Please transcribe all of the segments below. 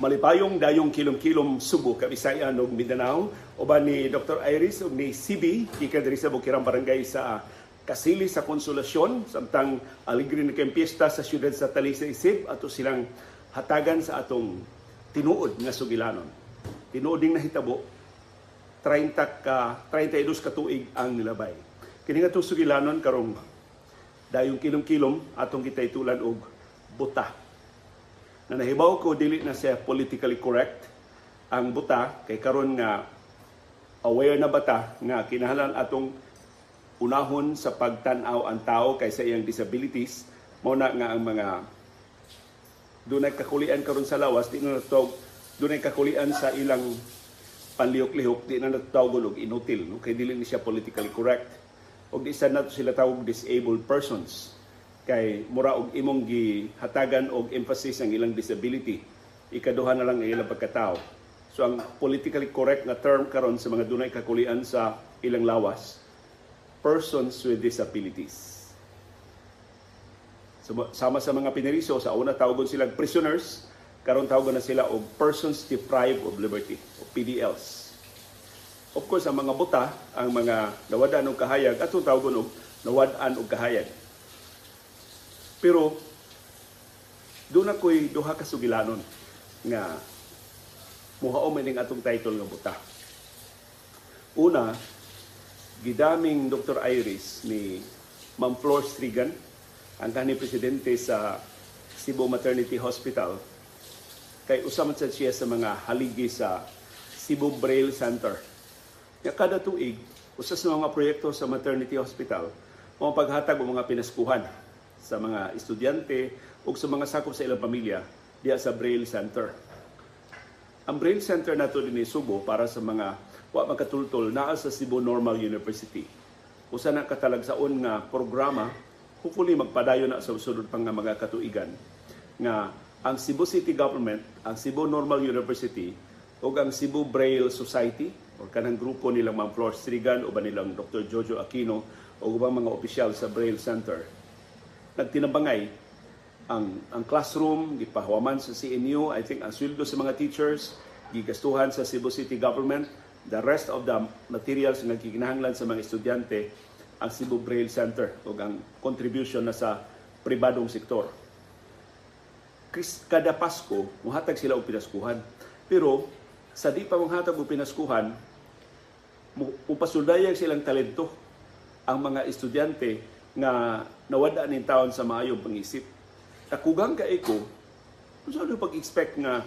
malipayong dayong kilom-kilom Subo, Kabisayan ug Mindanao uban ni Dr. Iris ug ni CB gikan sa Bukirang Barangay sa Kasili sa Konsolasyon samtang aligre na kayong piyesta sa siyudad sa Talisay Isib ato silang hatagan sa atong tinuod nga sugilanon. Tinuod ding nahitabo 30 ka 32 ka tuig ang nilabay. Kini nga sugilanon karong dayong kilom-kilom atong kita itulan og buta na nahibaw ko dili na siya politically correct ang buta. Kay karon nga aware na bata nga kinahanglan atong unahon sa pagtan-aw ang tao kaysa iyang disabilities? Mo na nga ang mga dunay kakulian karon sa lawas di na natawag dunay kakulian sa ilang panlihok-lihok di na natawag og inutil no? Kay dili ni siya politically correct. Og di sa nato sila tawag disabled persons kay mura og imong gihatagan og emphasis ang ilang disability. Ikaduha na lang ang ilang pagkatao. So ang politically correct na term karon sa mga dunay kakulian sa ilang lawas persons with disabilities. Sama sa mga piniriso sa una tawagon sila prisoners. Karon tawagon na sila og persons deprived of liberty o PDLs of course ang mga buta ang mga nawadan og kahayag atong tawagon og nawadan og kahayag pero doon ako'y duha ka sugilanon nga muhao man atong title nga buta. Una, gidaming Dr. Iris ni Ma'am Flor Strigan, ang kanhi presidente sa Cebu Maternity Hospital, kay usaman sa siya sa mga haligi sa Cebu Braille Center. Ya kada tuig, usas sa mga proyekto sa maternity hospital, mga paghatag o mga pinaskuhan sa mga estudyante o sa mga sakop sa ilang pamilya diya sa Braille Center. Ang Braille Center nato din Subo para sa mga wa makatultol naa sa Cebu Normal University. Usa na katalagsaon nga programa hopefully magpadayon na sa sunod pang mga katuigan nga ang Cebu City Government, ang Cebu Normal University ug ang Cebu Braille Society o kanang grupo nilang Ma'am Flor Strigan o ba nilang Dr. Jojo Aquino o ubang mga opisyal sa Braille Center nagtinabangay ang ang classroom gipahuwaman sa CNU I think ang sweldo sa mga teachers gigastuhan sa Cebu City government. The rest of the materials nga gikinahanglan sa mga estudyante ang Cebu Braille Center ug ang contribution na sa pribadong sektor. Kada Pasko muhatag sila og pinaskuhan. Pero sa di pa muhatag og pinaskuhan upasuldayag silang talento ang mga estudyante nga nawada ning taon sa maayo pangisip. Takugang ka iko, unsa ano pag-expect nga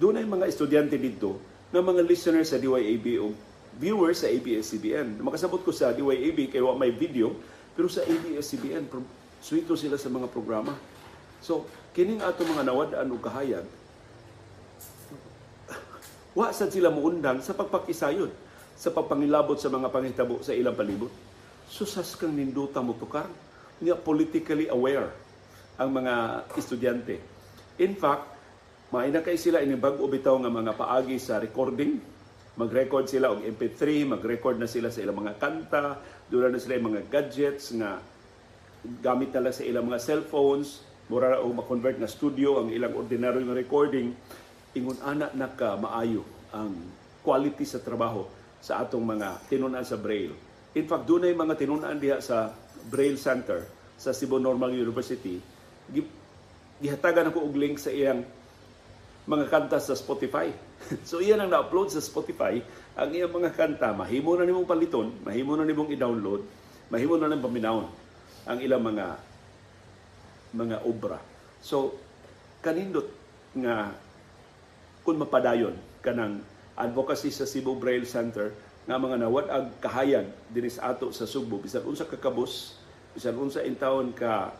doon ay mga estudyante dito na mga listeners sa DYAB o viewers sa ABS-CBN. Makasabot ko sa DYAB kay wa may video, pero sa ABS-CBN, suwito sila sa mga programa. So, kining ato mga nawadaan o kahayag, wa sad sila muundang sa pagpakisayod, sa pagpangilabot sa mga pangitabo sa ilang palibot susas kang ninduta mo tukar nga politically aware ang mga estudyante. In fact, maina kay sila ini bag-o bitaw nga mga paagi sa recording. Mag-record sila og MP3, mag-record na sila sa ilang mga kanta, dula na sila mga gadgets nga gamit na lang sa ilang mga cellphones, mura o ma-convert na studio ang ilang ordinaryo nga recording. Ingon ana naka maayo ang quality sa trabaho sa atong mga tinunan sa Braille In fact, doon ay mga tinunan diha sa Braille Center sa Cebu Normal University. Gihatagan ako og link sa iyang mga kanta sa Spotify. so iyan ang na-upload sa Spotify. Ang iyang mga kanta, mahimo na nimong paliton, mahimo na nimong i-download, mahimo na nimong paminawon ang ilang mga mga obra. So, kanindot nga kung mapadayon kanang advocacy sa Cebu Braille Center nga mga nawad-ag kahayag dinis ato sa Subo bisan unsa ka kabus bisan unsa intawon ka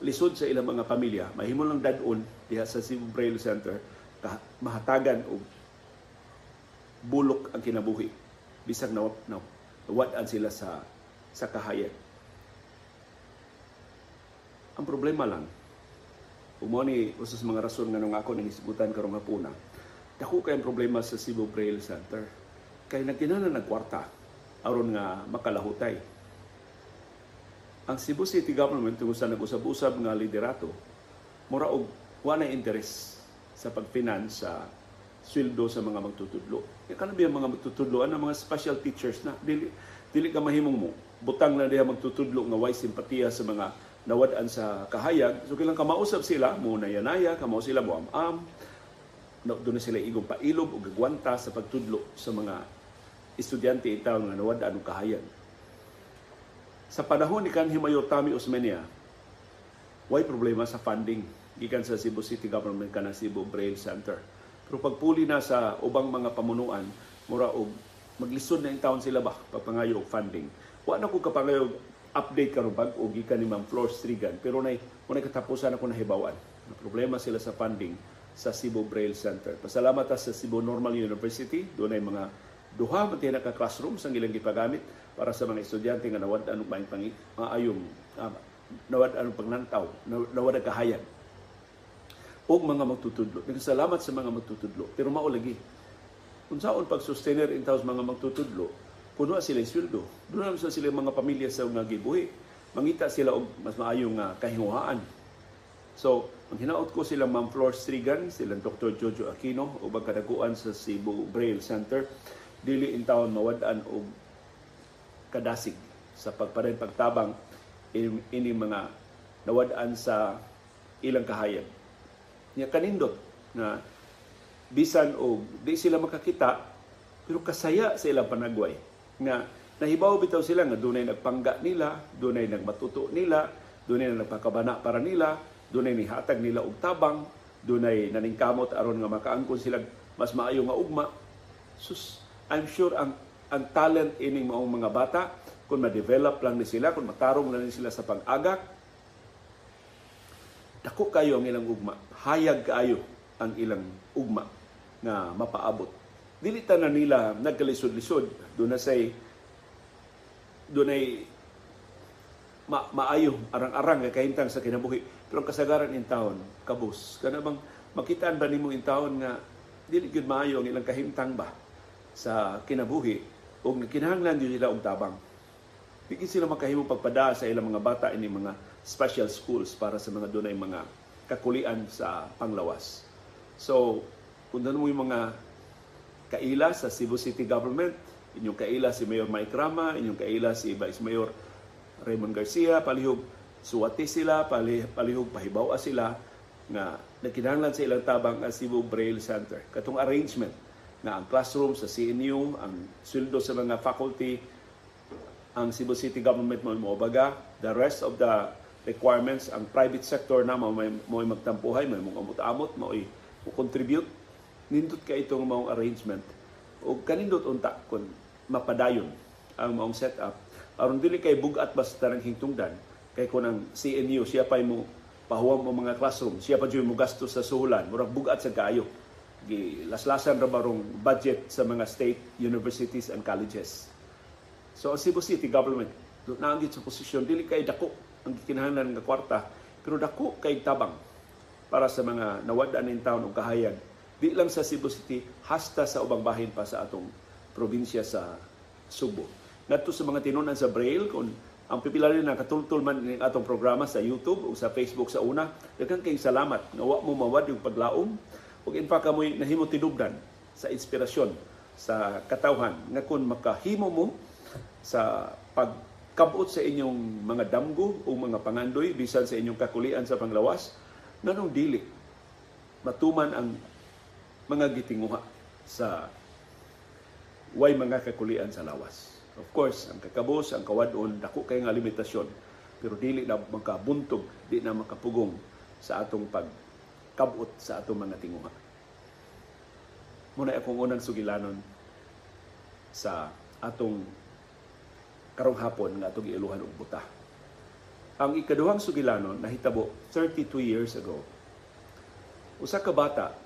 lisod sa ilang mga pamilya mahimo lang dadon diha sa Cebu Braille Center mahatagan og bulok ang kinabuhi. Bisag na nawad-an sila sa sa kahayag ang problema lang kung ni usas mga rason nga nung ako nang isigutan karong hapuna dako kay problema sa Cebu Braille Center kay nagkinahanglan ng kwarta aron nga makalahutay. Ang Cebu City Government tungod sa nag-usab-usab nga liderato mura og wala interes sa pag-finance sa sweldo sa mga magtutudlo. Kaya kanang biya mga magtutudlo, ano mga special teachers na dili dili ka mahimong mo butang na diha magtutudlo nga way simpatiya sa mga nawad-an sa kahayag. So kilang kamausap sila, mo na yanaya, kamao sila mo am no, doon na sila igong pailog o gagwanta sa pagtudlo sa mga estudyante itaw nga nawad-an og kahayag. Sa panahon ni kanhi Mayor Tami Osmeña, way problema sa funding gikan sa Cebu City Government kana Cebu Braille Center. Pero pagpuli na sa ubang mga pamunuan, mura og maglisod na yung taon sila ba pagpangayo og funding. Wa na ko kapangayo update karon bag og gikan ni Ma'am Flor Strigan pero nay mo katapusan ako nahibawan. Na problema sila sa funding sa Cebu Braille Center. Pasalamat sa Cebu Normal University, doon ay mga duha man tiya ka classroom sang ilang gipagamit para sa mga estudyante nga nawad anong maayong pangi maayong uh, nawad anong pagnantaw, nawad ang kahayag o mga magtutudlo. Nagsalamat sa mga magtutudlo. Pero mao lagi. Kung saan pag-sustainer in sa mga magtutudlo, puno sila sweldo. Doon naman sila mga pamilya sa mga gibuhi. Mangita sila og mas maayong uh, kahinguhaan. So, ang hinaot ko sila Ma'am Flor Strigan, sila Dr. Jojo Aquino, o kadaguan sa Cebu Braille Center, dili in taon mawadaan og kadasig sa pagparin pagtabang ini mga nawadaan sa ilang kahayag. Niya kanindot na bisan og di sila makakita pero kasaya sa ilang panagway. Nga nahibaw bitaw sila nga dunay nagpangga nila dunay nagmatuto nila dunay nagpakabana para nila dunay nihatag nila og tabang dunay naningkamot aron nga makaangkon sila mas maayo nga ugma. Sus I'm sure ang ang talent ining maong mga bata kung ma-develop lang ni sila kung matarong lang ni sila sa pag-agak dako kayo ang ilang ugma. Hayag kaayo ang ilang ugma nga mapaabot. Dili na nila nagkalisod-lisod. Do na say do nay ma maayo arang-arang nga kahintang sa kinabuhi. Pero ang kasagaran in taon kabus. Kana bang makitaan ba nimo in taon nga dili gyud maayo ang ilang kahimtang ba sa kinabuhi ug kinahanglan gyud nila og tabang Di sila makahimo pagpada sa ilang mga bata ini mga special schools para sa mga dunay mga kakulian sa panglawas. So, kung mo yung mga kaila sa Cebu City Government, inyong kaila si Mayor Mike Rama, inyong kaila si Vice Mayor Raymond Garcia, palihog suwati sila, palihog pahibaw sila nga nagkinahanglan sa ilang tabang ang Cebu Braille Center. Katong arrangement na ang classroom sa CNU, ang sweldo sa mga faculty, ang Cebu City Government mo mo baga, the rest of the requirements ang private sector na mo may, magtampuhay may mga amot-amot mo contribute. Nindot ka itong maong arrangement. O kanindot unta kun mapadayon ang maong setup. Aron dili kay bugat basta nang hingtungdan kay kun ang CNU siya pa mo pahuwam mo mga classroom siya pa jud mo gasto sa suhulan. Murag bugat sa kaayo laslasan ra barong budget sa mga state universities and colleges? So ang Cebu City government naanggit sa posisyon dili kay dako ang gikinahanglan nga kwarta pero dako kay tabang para sa mga nawad-an in town og kahayag. Di lang sa Cebu City hasta sa ubang bahin pa sa atong probinsya sa Subo. Ngadto sa mga tinunan sa Braille kung ang pipila rin na katultul man ng atong programa sa YouTube o sa Facebook sa una, daghang kay salamat. Nga wa mo mawad yung paglaom ug in fact kamoy nahimo tinubdan sa inspirasyon sa katawhan nga kung makahimo mo sa pag kabot sa inyong mga damgo o mga pangandoy bisan sa inyong kakulian sa panglawas nanong dili matuman ang mga gitinguha sa way mga kakulian sa lawas. Of course, ang kakabos, ang kawadon, dako kay nga limitasyon. Pero dili na makabuntog, di na makapugong sa atong pagkabot sa atong mga tinguha. Muna akong unang sugilanon sa atong karong hapon nga atong iluhan og buta. Ang ikaduhang sugilanon nahitabo 32 years ago. Usa ka bata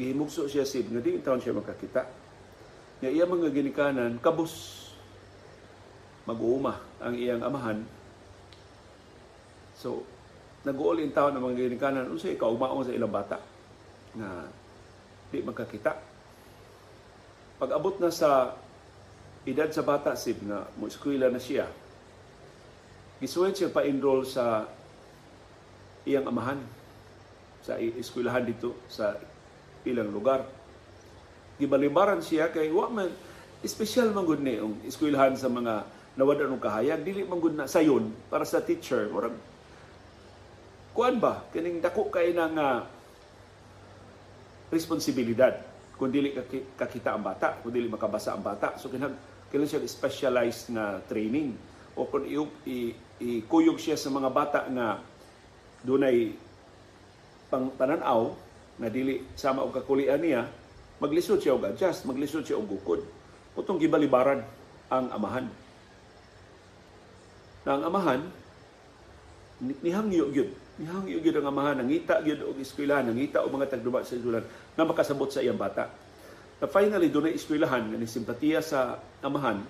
gihimugso siya sib nga di taon siya makakita. Nga iya mga ginikanan kabus mag-uuma ang iyang amahan. So, nag-uol in taon ang mga ginikanan unsay kaumaon sa ilang bata nga di makakita. Pag abot na sa edad sa bata sib nga mo na siya. Gisuwet siya pa-enroll sa iyang amahan. sa eskwelahan dito sa ilang lugar. Gibalibaran siya kay wa man espesyal man gud ni ang eskwelahan sa mga nawada ng kahayag dili man gud na sayon para sa teacher murag kuan ba? Kining dako kay nang uh, responsibilidad. Kung dili kakita ang bata kung dili makabasa ang bata. So kinahang kailan siya specialized na training. O kung ikuyog siya sa mga bata nga dunay pang pananaw na dili sama og kakulian niya maglisod siya og adjust maglisod siya og gukod. Putong gibalibaran ang amahan. Na ang amahan nihangyo gyud nihangyo gyud ang amahan nangita gyud og eskwelahan nangita og mga tagduba sa eskwelahan na makasabot sa iyang bata. Na finally dunay eskwelahan nga ni simpatiya sa amahan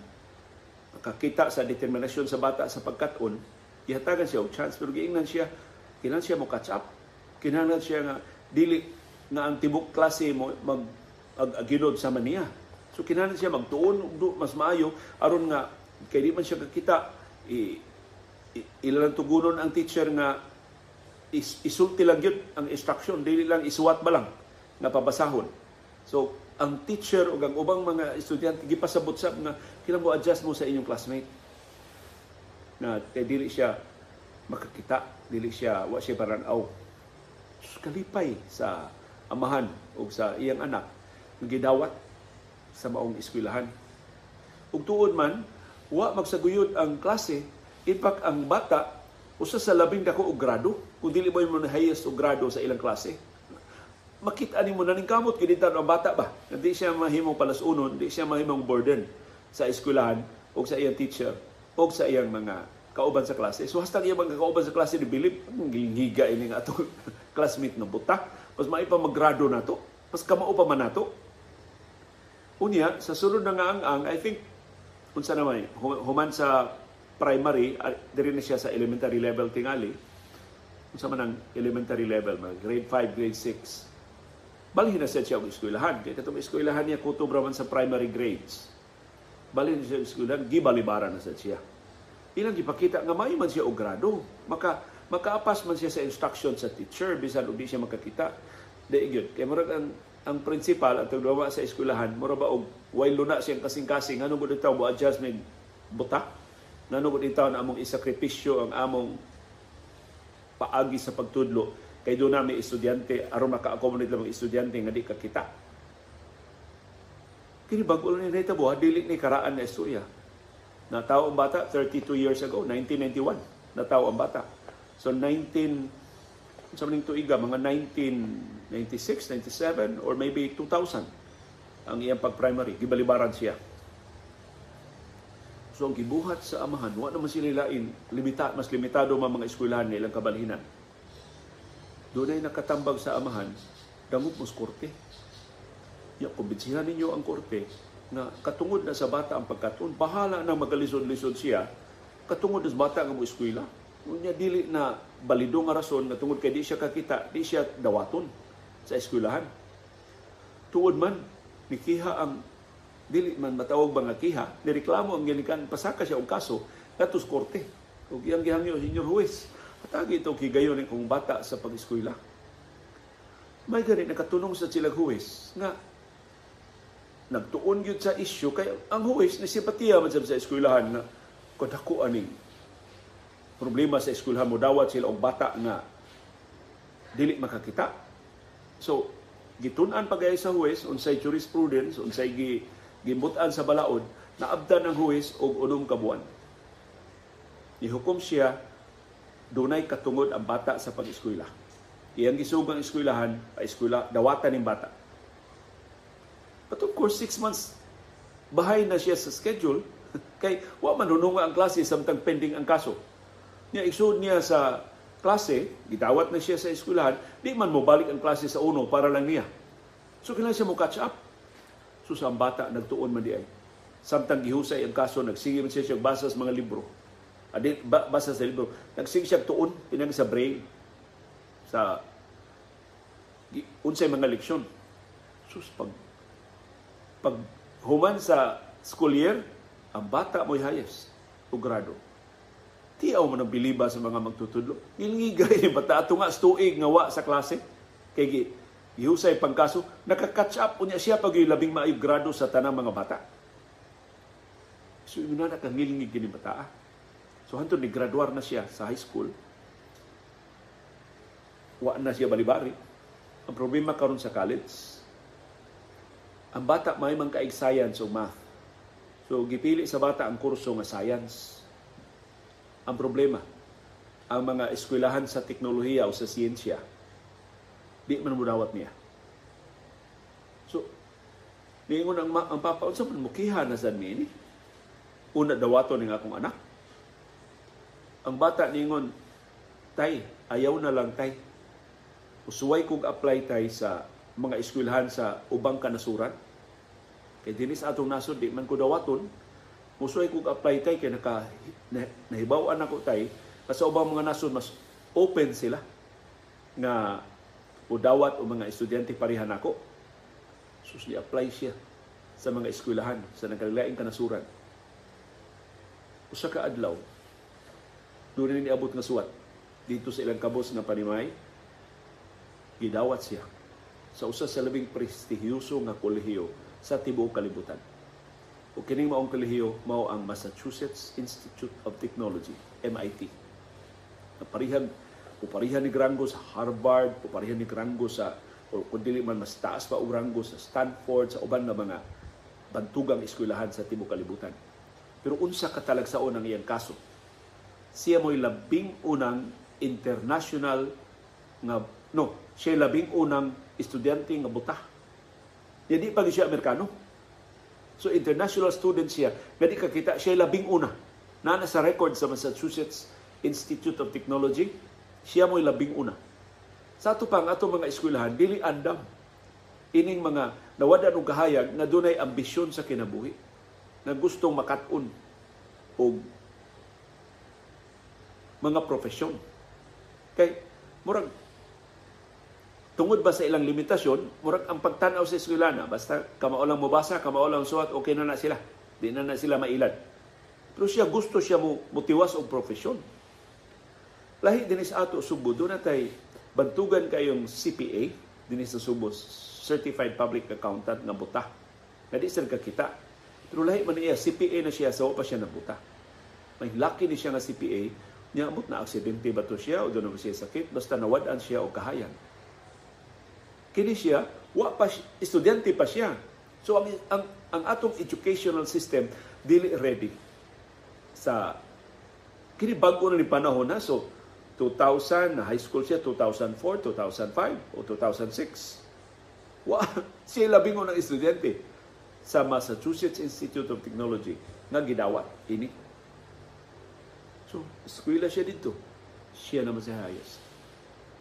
makakita sa determinasyon sa bata sa pagkat-on. Ihatagan siya og chance pero giingnan siya kinahanglan siya mo catch up. Kinahanglan siya nga dili nga ang tibok klase mo mag ag, aginod sa maniya. So kinahanglan siya magtuon mas maayo. Aron nga kay di man siya kakita i, i, ilang tugunon ang teacher nga is, isulti lang yun. Ang instruction dili lang isuwat ba lang? Nga pabasahon so ang teacher o ang ubang mga estudyante gipasabot sa nga kinahanglan mo adjust mo sa inyong classmate? Na kay dili siya makakita. Dili siya wa siya paranaw. Kalipay sa amahan o sa iyang anak. Gidawat sa maong eskwelahan. Ug tuod man wa magsaguyod ang klase. Impact ang bata usa sa labing dako og grado kung dili mo mo highest og grado sa ilang klase makita ni mo na ning kamot kini ang bata ba hindi siya mahimong palasunon hindi siya mahimong burden sa eskwelahan o sa iyang teacher o sa iyang mga kauban sa klase. So hasta iya mga kauban sa klase ni Bilib, higa ini nga atong classmate na buta. Mas mai pa maggrado na to. Mas kamao pa man nato. Unya, sa sunod na nga ang, ang I think, unsa naman, human sa primary, diri na siya sa elementary level tingali. Unsa man ang elementary level, grade 5, grade 6 balhin na siya siya og eskwelahan. Kaya katong eskwelahan niya kutob raman sa primary grades. Balhin na siya og eskwelahan, gibalibaran na sa siya. Ilang gipakita nga may man siya og grado. Maka makaapas man siya sa instruction sa teacher bisan ug di siya makakita. Di gyud. Kay murag ang ang principal at tagdawa sa eskwelahan, mura ba og way luna siyang kasing-kasing ano gud itaw mo adjust mig buta. Nano gud itaw na among isakripisyo ang among paagi sa pagtudlo kay doon namin estudyante aron maka-accommodate lang estudyante nga di ka kita. Kini bago ni nahitabo dili ni karaan na istorya. Natawo ang bata 32 years ago, 1991. Natawo ang bata. So 19 sa maning tuiga mga 1996, 97 or maybe 2000 ang iyang pag-primary gibalibaran siya. So ang gibuhat sa amahan, wa naman sila lain, limita, mas limitado man mga eskwelahan nilang kabalhinan doon ay nakatambag sa amahan, damog mos korte. Ya, kumbinsihan ninyo ang korte na katungod na sa bata ang pagkatun, bahala na magalisod-lisod siya, katungod sa bata nga mo eskwela. Unya dili na balido nga rason na tungod kay di siya kakita, di siya dawaton sa eskwelahan. Tuod man, nikiha ang dili man matawag ba nga kiha, nireklamo ang ginikan, pasaka siya og kaso, katus korte. Ug iyang gihangyo, Senior Huwes, Tagi ito kigayon ni kung bata sa pag-eskwela. May gani nakatulong sa sila huwes nga nagtuon gyud sa isyu kay ang huwes ni simpatiya man sa eskwelahan na kadako aning problema sa eskwelahan mo dawat sila og bata nga dili makakita. So gitun-an pagay sa huwes unsay jurisprudence unsay gi gimbutan sa balaod naabdan ang huwes og unom ka buwan. Ihukom siya dunay katungod ang bata sa pag-eskwela. Iyang gisugang eskwelahan, ay eskwela, dawatan ng bata. But of course, six months bahay na siya sa schedule kay wa man ang klase samtang pending ang kaso. Niya isud niya sa klase, gidawat na siya sa eskwelahan, di man mo balik ang klase sa uno para lang niya. So kinahanglan siya mo catch up. So sa bata nagtuon man di ay. Samtang gihusay ang kaso, nagsige man siya basa sa mga libro Adi, ba, basa sa libro. Nagsig siya tuon, pinag sa braille. Sa unsay mga leksyon. Sus, pag, pag human sa school year, ang bata mo'y hayas o grado. Tiyaw mo biliba sa mga magtutudlo. Ilingigay ni bata ato nga stuig nga wa sa klase. Kay gi gihusay pangkaso, naka-catch up unya siya pag labing maayong grado sa tanang mga bata. So yun na nakangilingig gini bata. So hantod ni graduar na siya sa high school. Wa na siya balibari. Ang problema karon sa college, ang bata may man kaig science o math. So gipili sa bata ang kurso nga science. Ang problema, ang mga eskwelahan sa teknolohiya o sa siyensya, di man mudawat niya. So, niingon ang, ang papa, unsa man mukiha na sa ni Una dawato ning akong anak. Ang bata niingon, tay, ayaw na lang tay. Usuway kog apply tay sa mga eskwelahan sa ubang kanasuran. Kay dinis atong nasod di man ko dawaton, musuway kog apply tay kay naka na, nahibaw-an ako tay sa ubang mga nasod mas open sila nga udawat o mga estudyante pareha nako. Sus apply siya sa mga eskwelahan sa nagkalaing kanasuran. Usa ka adlaw, doon ni abot nga suwat dito sa ilang kabos nga panimay, gidawat siya sa usa sa labing prestihiyoso nga kolehiyo sa tibuok kalibutan. O kining maong kolehiyo mao ang Massachusetts Institute of Technology, MIT. Naparihan uparihan ni Grango sa Harvard, uparihan ni Grango sa o kung dili man mas taas pa Grango sa Stanford, sa uban nga mga bantugang eskwelahan sa tibuok kalibutan. Pero unsa katalagsaon ang iyang kaso? Siya mo'y labing unang international nga no, siya labing unang estudyante nga buta. Di pa siya Amerikano. So international student siya. Gadi kakita siya labing una. Na sa record sa Massachusetts Institute of Technology, siya mo'y labing una. Sa ato pang ato mga eskwelahan, dili andam. Ining mga nawada og kahayag na dunay ambisyon sa kinabuhi na gustong makatun og mga profesyon. Kay murag tungod ba sa ilang limitasyon, murag ang pagtanaw sa eskwelana, basta kamao lang mobasa, kamao lang suwat, okay na na sila. Di na na sila mailad. Pero siya gusto siya mo motiwas og profesyon. Lahi dinis ato Subo, doon natay bantugan kayong CPA, dinis sa Subo, Certified Public Accountant nga buta. Na di sila kakita pero lahi man niya, CPA na siya, sa pa siya nabuta. May lucky ni siya nga CPA, niya abot na aksidente ba to siya o doon siya sakit, basta nawadaan siya o kahayan. Kini siya, wa pa estudyante pa siya. So ang, ang, ang atong educational system dili ready sa kini bago na ni panahon na so 2000 na high school siya 2004 2005 o 2006 wa siya labing unang estudyante sa Massachusetts Institute of Technology nga gidawat ini. So, eskwela siya dito. Siya naman si Hayes.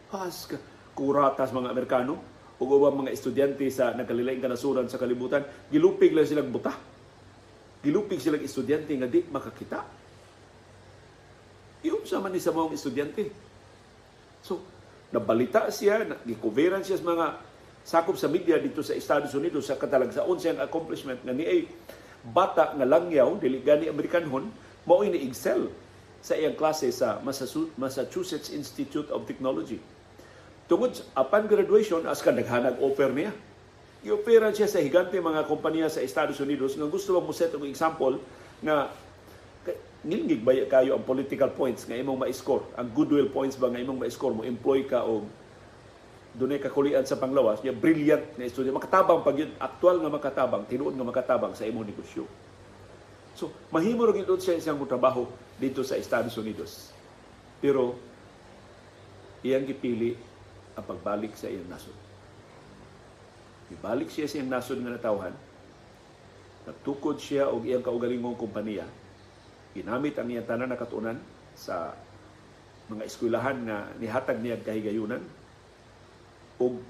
Pas ka, kuratas mga Amerikano, o ubang mga estudyante sa nagkalilaing kanasuran sa kalibutan, gilupig lang silang buta. Gilupig silang estudyante nga di makakita. Iyon sa man sa mga estudyante. So, nabalita siya, gikuveran siya sa mga sakop sa media dito sa Estados Unidos sa katalagsaon siyang accomplishment nga ni ay bata nga langyaw dili gani Amerikanhon mao ni excel sa iyang klase sa Massachusetts Institute of Technology. Tungod upon graduation as ka naghanag offer niya. I-offeran siya sa higante mga kompanya sa Estados Unidos nga gusto mo set og example nga nilingig ba kayo ang political points nga imong ma-score, ang goodwill points ba nga imong ma-score? Mo employ ka og dunay kakulian sa panglawas niya brilliant na estudyante. Makatabang pag yun aktual nga makatabang tinuod nga makatabang sa imong negosyo. So mahimo ra gyud siya isang trabaho dito sa Estados Unidos. Pero iyang gipili ang pagbalik sa iyang nasod. Ibalik siya sa iyang nasod nga natawhan nagtukod siya og iyang kaugalingong kompanya ginamit ang iyang tanan na katunan sa mga eskwelahan nga nihatag niya kahigayunan ug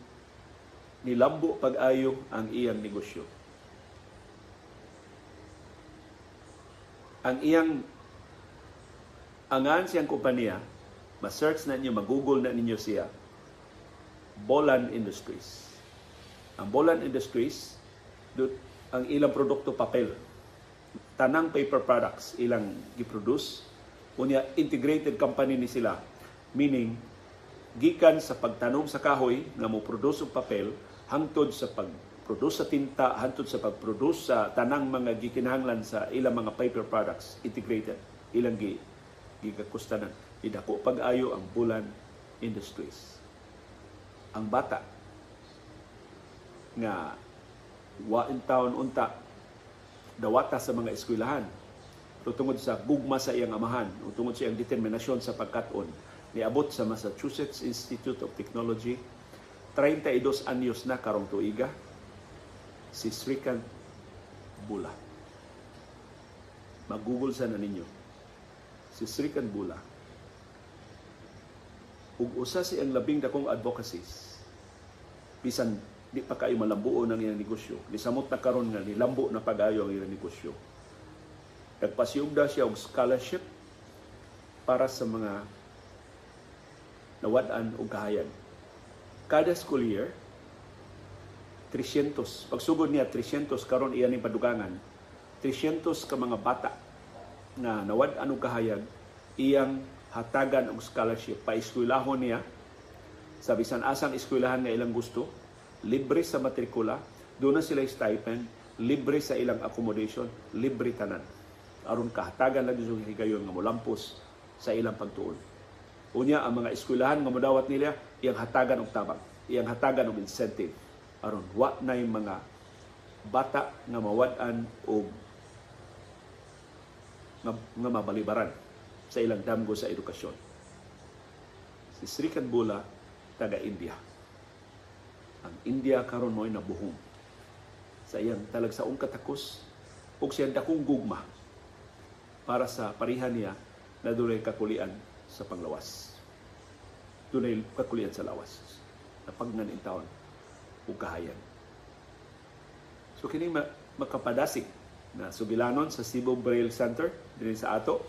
nilambo pag-ayo ang iyang negosyo. Ang iyang angan siyang kompanya, ma-search na ninyo, mag-google na ninyo siya, Bolan Industries. Ang Bolan Industries, ang ilang produkto papel. Tanang paper products ilang giproduce. Unya integrated company ni sila. Meaning, gikan sa pagtanom sa kahoy nga mo produce og papel hangtod sa pag-produce sa tinta hangtod sa pag-produce sa tanang mga gikinahanglan sa ilang mga paper products integrated ilang gi gikakustanan idako pag-ayo ang bulan industries ang bata nga wa in town unta dawata sa mga eskwelahan. Pero tungod sa gugma sa iyang amahan o tungod sa iyang determinasyon sa pagkat-on niabot sa Massachusetts Institute of Technology 32 anyos na karong tuiga si Srikant Bula. Mag-google sa ninyo. Si Srikant Bula. Ug usa si ang labing dakong advocacies bisan di pa kayo malambuo ng iyang negosyo. Nisamot na karon nga nilambo na pagayo ang iyang negosyo. Nagpasiyugda siya og scholarship para sa mga nawad-an og kahayan kada school year 300 pagsugod niya 300 karon iya ning padugangan. 300 ka mga bata na nawad-an og kahayag iyang hatagan og scholarship. Pa eskwelahon niya sa bisan asang eskwelahan nga ilang gusto libre sa matrikula doon na sila stipend libre sa ilang accommodation libre tanan aron kahatagan lang sa higayon nga molampos sa ilang pagtuon unya ang mga eskwelahan nga modawat nila iyang hatagan og tabang iyang hatagan og incentive aron wa nay mga bata nga mawad-an og nga, nga mabalibaran sa ilang damgo sa edukasyon. Si Sri Kanbula, taga India. Ang India karon mo'y nabuhong sa iyang talagsaong katakos ug siyang dakong gugma para sa parihan niya na dunay kakulian sa panglawas. Dunay kakulian sa lawas. Na pagnan in taon ug kahayan. So kini makapadasig na subilanon sa Cebu Braille Center dinhi sa ato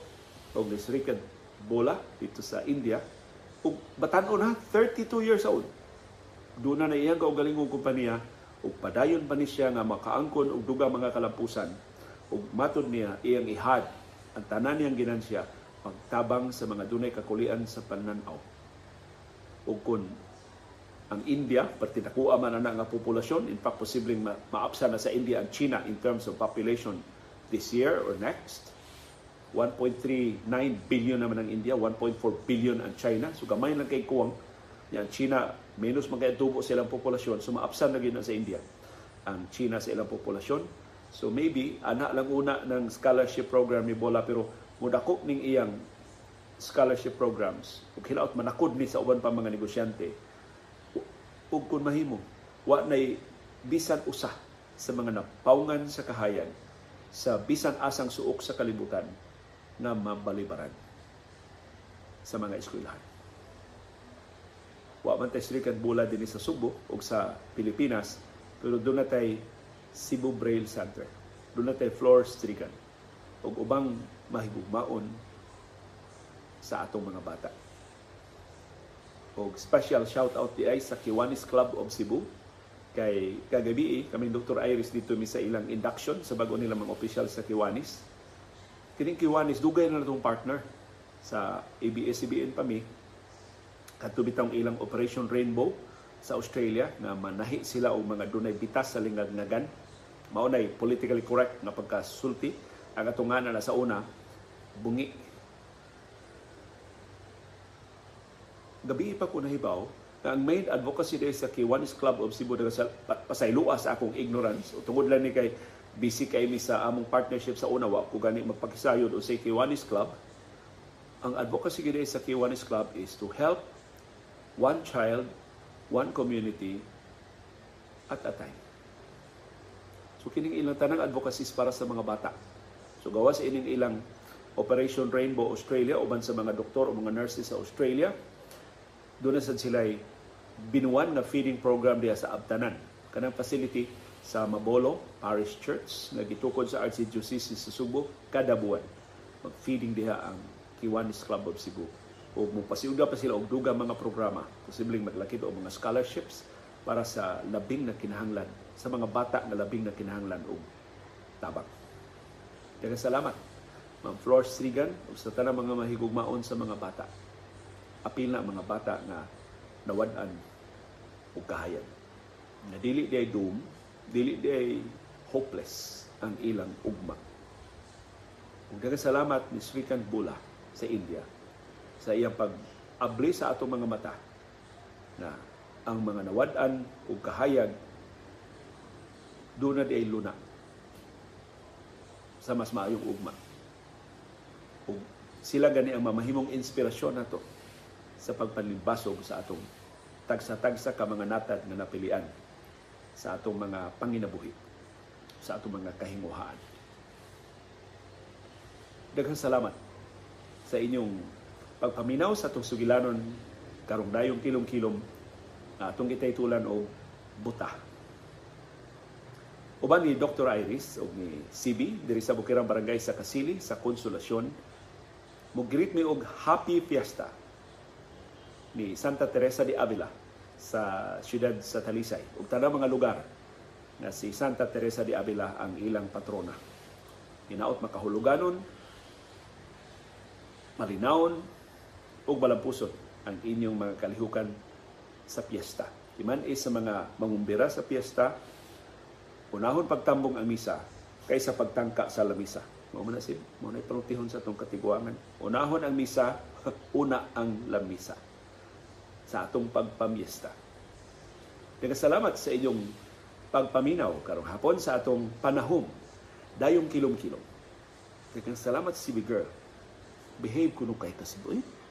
o ni Srikad Bola dito sa India. Ug batan-o na, 32 years old. Doon na na iyang kaugalingong kompanya ug padayon pa ni siya nga makaangkon og duga mga kalampusan ug matod niya iyang ihad ang tanan niyang ginansya pagtabang sa mga dunay kakulian sa pananaw. Ug kun ang India, partinakuha man na nga populasyon, in fact, posibleng ma- maapsa na sa India ang China in terms of population this year or next. 1.39 billion naman ang India, 1.4 billion ang China. So gamay lang kay kuwang. Yan, China, minus magkatubo sa ilang populasyon. So maapsan na gina sa India ang China sa ilang populasyon. So maybe, anak lang una ng scholarship program ni Bola pero mudakop ning iyang scholarship programs ug hilaot manakod ni sa uban pa mga negosyante ug kun mahimo wa nay bisan usa sa mga napawngan sa kahayan sa bisan asang suok sa kalibutan na mabalibaran sa mga eskwelahan. Wa man tay srikan bula din sa Subo o sa Pilipinas, pero doon na tay Cebu Braille Center. Doon na tay floor strikan o ubang mahigugmaon sa atong mga bata. O special shout out di ay sa Kiwanis Club of Cebu kay kagabi kami Dr. Iris dito mi sa ilang induction sa bago nila mga official sa Kiwanis kining Kiwanis dugay na natong partner sa ABS-CBN pa mi kadto bitang ilang Operation Rainbow sa Australia na manahi sila og mga dunay bitas sa lingag-ngagan. Mao nay politically correct nga pagkasulti. Ang atungan na sa una bungi. Gabi pa ko nahibaw na ang main advocacy day sa Kiwanis Club of Cebu pasayloa sa akong ignorance. O tungod lang ni kay busy kay mi sa among partnership sa una wa ko gani magpakisayod o sa Kiwanis Club. Ang advocacy gid sa Kiwanis Club is to help one child one community at a time so kining ilang tanang advocacies para sa mga bata so gawas ining ilang Operation Rainbow Australia uban sa mga doktor o mga nurses sa Australia doon na sila binuwan na feeding program diya sa Abtanan kanang facility sa Mabolo Parish Church nga gitukod sa Archdiocese sa Subo kada buwan. Mag-feeding diha ang Kiwanis Club of Cebu. O mupasiuga pa sila og duga mga programa, posibleng maglakid og mga scholarships para sa labing na kinahanglan sa mga bata nga labing na kinahanglan og tabak. Daghang salamat. Ma'am Flores Strigan ug sa tanang mga mahigugmaon sa mga bata. Apil na mga bata nga nawad-an ug kahayag. Na dili di doom, dili di hopeless ang ilang ugma. Ug salamat ni Srikant Bula sa India sa iyang pag-abli sa atong mga mata na ang mga nawad-an ug kahayag doon na di ay luna sa mas maayong ugma. Ug sila gani ang mamahimong inspirasyon nato sa pagpanlimbasog sa atong tagsa-tagsa ka mga natad nga napilian sa atong mga panginabuhi, sa atong mga kahinguhaan. Daghang salamat sa inyong pagpaminaw sa atong sugilanon karong dayong kilom-kilom na atong itaytulan og buta. Uban ni Dr. Iris o ni CB diri sa Bukirang Barangay sa Kasili sa Konsolasyon mo greet mi og Happy Fiesta ni Santa Teresa de Avila sa siyudad sa Talisay ug tanang mga lugar na si Santa Teresa de Avila ang ilang patrona. Hinaot makahuluganon, malinawon ug malampuson ang inyong mga kalihukan sa piyesta. Iman is sa mga mangumbira sa piyesta, unahon pagtambong ang misa kaysa pagtangka sa lamisa. Mao na si mo na ipalutihon sa atong katiguangan. Unahon ang misa, una ang lamisa sa atong pagpamiesta. Nagasalamat sa inyong pagpaminaw karong hapon sa atong panahom dayong kilom-kilom. Nagasalamat si Big Girl. Behave kuno kay ta si Boy.